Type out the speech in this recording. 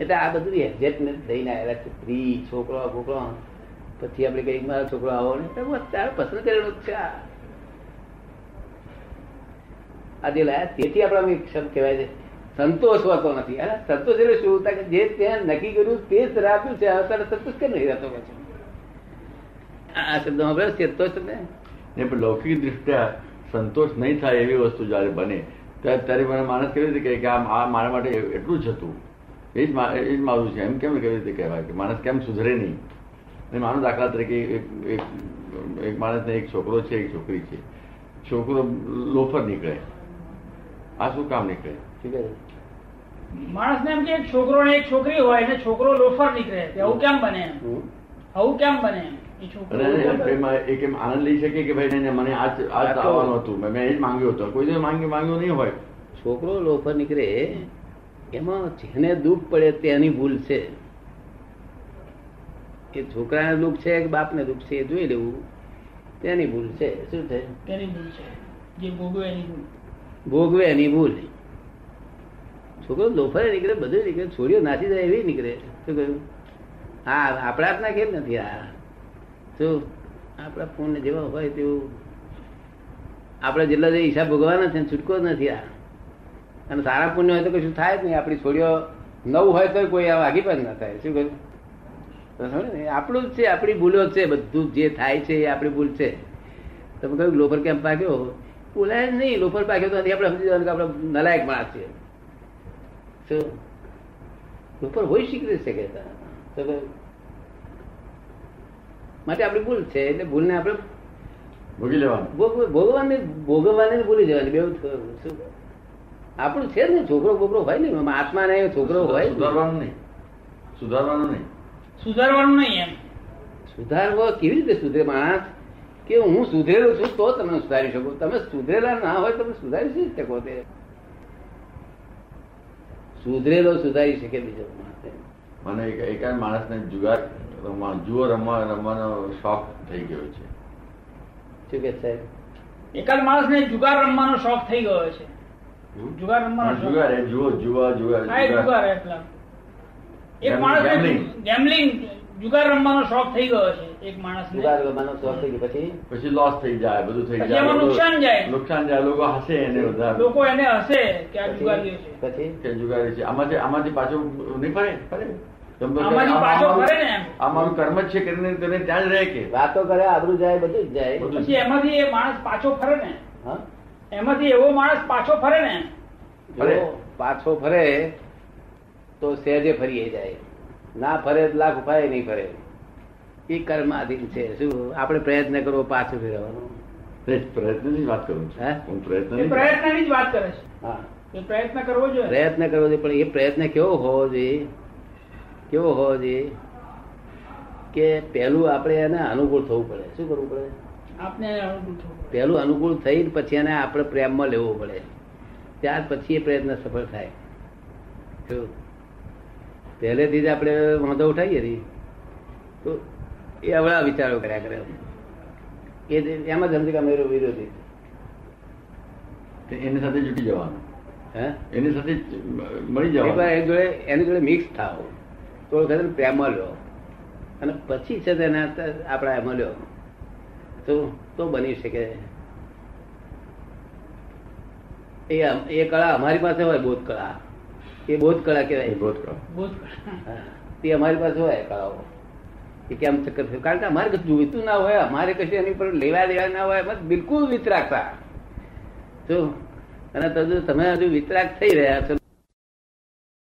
એટલે આ બધું એડજસ્ટમેન્ટ થઈને આવેલા છે, સ્ત્રી, છોકરો છોકરો પછી આપણે કઈ મારો છોકરો આવો ને બસ પસંદ કરેલો છે આ. આ લાયા, તેથી આપણા શબ્દ કહેવાય છે. સંતોષ હોતો નથી. હા સંતોષ એટલે શું? કે જે ત્યાં નક્કી કર્યું તે જ રાખ્યું છે. અત્યારે સંતોષ કેમ નહીં રહેતો પછી? આ શબ્દ આપણે સંતોષ ને પણ લૌકિક દૃષ્ટ્યા સંતોષ નહીં થાય એવી વસ્તુ જ્યારે બને, ત્યારે મને માણસ રીતે કે આ મારા માટે એટલું જ હતું? એ જ એ જ મારું છે. એમ કેમ કેવી રીતે કહેવાય કે માણસ કેમ સુધરે નહીં? અને માનો દાખલા તરીકે એક એક એક માણસને એક છોકરો છે એક છોકરી છે. છોકરો લોફર નીકળે. આ શું કામ નીકળે? ઠીક છે? માણસને એમ કે એક છોકરો ને એક છોકરી હોય ને છોકરો લોફર નીકળે. આવું કેમ બને આવું કેમ બને એમ? એ છોકરો અને લોફર- એમાં એક એમ આનંદ લઈ શકે કે ભાઈ મને આ આવવાનું હતું. મેં મેં એ જ માંગ્યું હતું. કોઈ માંગ્યું માંગ્યું નહીં હોય. છોકરો લોફર નીકળે એમાં જેને દુઃખ પડે તેની ભૂલ છે. એ છોકરાને દુઃખ છે કે બાપને દુઃખ છે એ જોઈ લેવું. તેની ભૂલ છે. શું છે? તેની ભૂલ છે. જે ભોગવે એની ભૂલ. ભોગવે એની ભૂલ. છોકરો લોફરે નીકળે બધું નીકળે છોડીઓ નાસી જાય એવી નીકળે. શું કહ્યું? હા આપણા હાથના કેમ નથી? આ શું? આપણા ફોન જેવા હોય તેવું. આપણે જેટલા જે હિસાબ ભોગવાના છે છૂટકો જ નથી આ. અને સારા પુણ્ય હોય તો કશું થાય જ નહીં. આપણી છોડીઓ નવ હોય તો કોઈ આ વાગી પણ ના થાય. શું કહ્યું? આપણું જ છે આપણી ભૂલો છે. બધું જે થાય છે એ આપણી ભૂલ છે. તમે કહ્યું લોફર કેમ પાક્યો? બોલાય નહીં. લોફર પાક્યો તો આપણે સમજી જવાનું કે આપણે નલાયક માણસ છીએ. શું? લોફર હોઈ શીખવી શકે માટે આપણી ભૂલ છે. એટલે ભૂલને આપણે ભોગી લેવાનું. ભોગવાની ભોગવવાની ભૂલી જવાની. થયું. શું? આપણું છે ને છોકરો બોકરો હોય ને આત્મા ને છોકરો હોય સુધારવાનું નહીં. સુધારવાનું નહીં. સુધારવાનું નહીં એમ. સુધારવો કેવી રીતે સુધરે માણસ? કે હું સુધરેલો છું તો તમે સુધારી શકો. તમે સુધરેલા ના હોય તમે સુધારી શી શકો તે? સુધરેલો સુધારી શકે બીજો મને એક એકાદ માણસને જુગાર રમવા જુઓ રમવા રમવાનો શોખ થઈ ગયો છે. શું કે સાહેબ? એકાદ માણસને જુગાર રમવાનો શોખ થઈ ગયો છે. જુગાર રમવાનો શોખ. જુગાર એ જુઓ જુઓ જુગાર હા, જુગાર. એ એક માણસને ગેમલિંગ. જુગાર રમવાનો શોખ થઈ ગયો છે એક માણસ જુગાર રમવાનો શોખ થઈ ગયો પછી? પછી લોસ થઈ જાય બધું થઈ જાય. નુકસાન જાય. નુકસાન જાય લોકો હસે એને બધા લોકો એને હસે કે આ જુગાર છે. પછી? કે જુગારી છે. આમાંથી આમાંથી પાછું નહીં ફરે? ફરે? તમે તો આમાંથી આ- પાછો આ ફરે ને એમ. આ મારું કર્મ છે કરીને તેને ત્યાં જ રહે કે? વાતો કરે આદરું જાય બધું જ જાય. પછી એમાંથી એ માણસ પાછો ફરે ને. હા? એમાંથી એવો માણસ પાછો ફરે ને ફરે. પાછો ફરે તો સહેજે ફરીએ જાય. ના ફરે લાખ ઉપાય નહીં ફરે. એ કર્માધીન છે. શું આપણે પ્રયત્ન કરવો પાછું ફેરવાનો પ્રયત્નની વાત કરું છું. હે? પ્રયત્ન. પ્રયત્નની જ વાત કરે છે. હા. પ્રયત્ન કરવો જોઈએ. પ્રયત્ન કરવો જોઈએ પણ એ પ્રયત્ન કેવો હોવો જોઈએ? કેવો હોવો જોઈએ? કે પહેલું આપણે એને અનુકૂળ થવું પડે. શું કરવું પડે? આપને અનુકૂળ અનુકૂળ થઈ પછી એને આપણે પ્રેમમાં લેવો પડે. ત્યાર પછી એ પ્રયત્ન સફળ થાય. પહેલેથી જ આપણે વાંધો ઉઠાવીએ ને તો એ અવળા વિચારો કર્યા કરે. એ એમ જ સમજે કે અમે વિરોધી. એની સાથે જુટી જવાનું. હે? એની સાથે મળી જવાનું. એની જોડે એની જોડે મિક્સ થાવ તો વખત પ્રેમમાં લ્યો અને પછી છે તેને આપણા એમાં લ્યો. તો તો બની શકે. એ એ કળા અમારી પાસે હોય બોધ કળા. એ બોધ કળા કહેવાય. બોધ કળા. તે અમારી પાસે હોય કળાઓ. એ કેમ ચક્કર થયું? કારણ કે અમારે કશું જોઈતું ના હોય અમારે કશું એની પર લેવા દેવા ના હોય અમે બિલકુલ વિતરાગતા. જો અને તો જો તમે હજુ વિતરાગ થઈ રહ્યા છો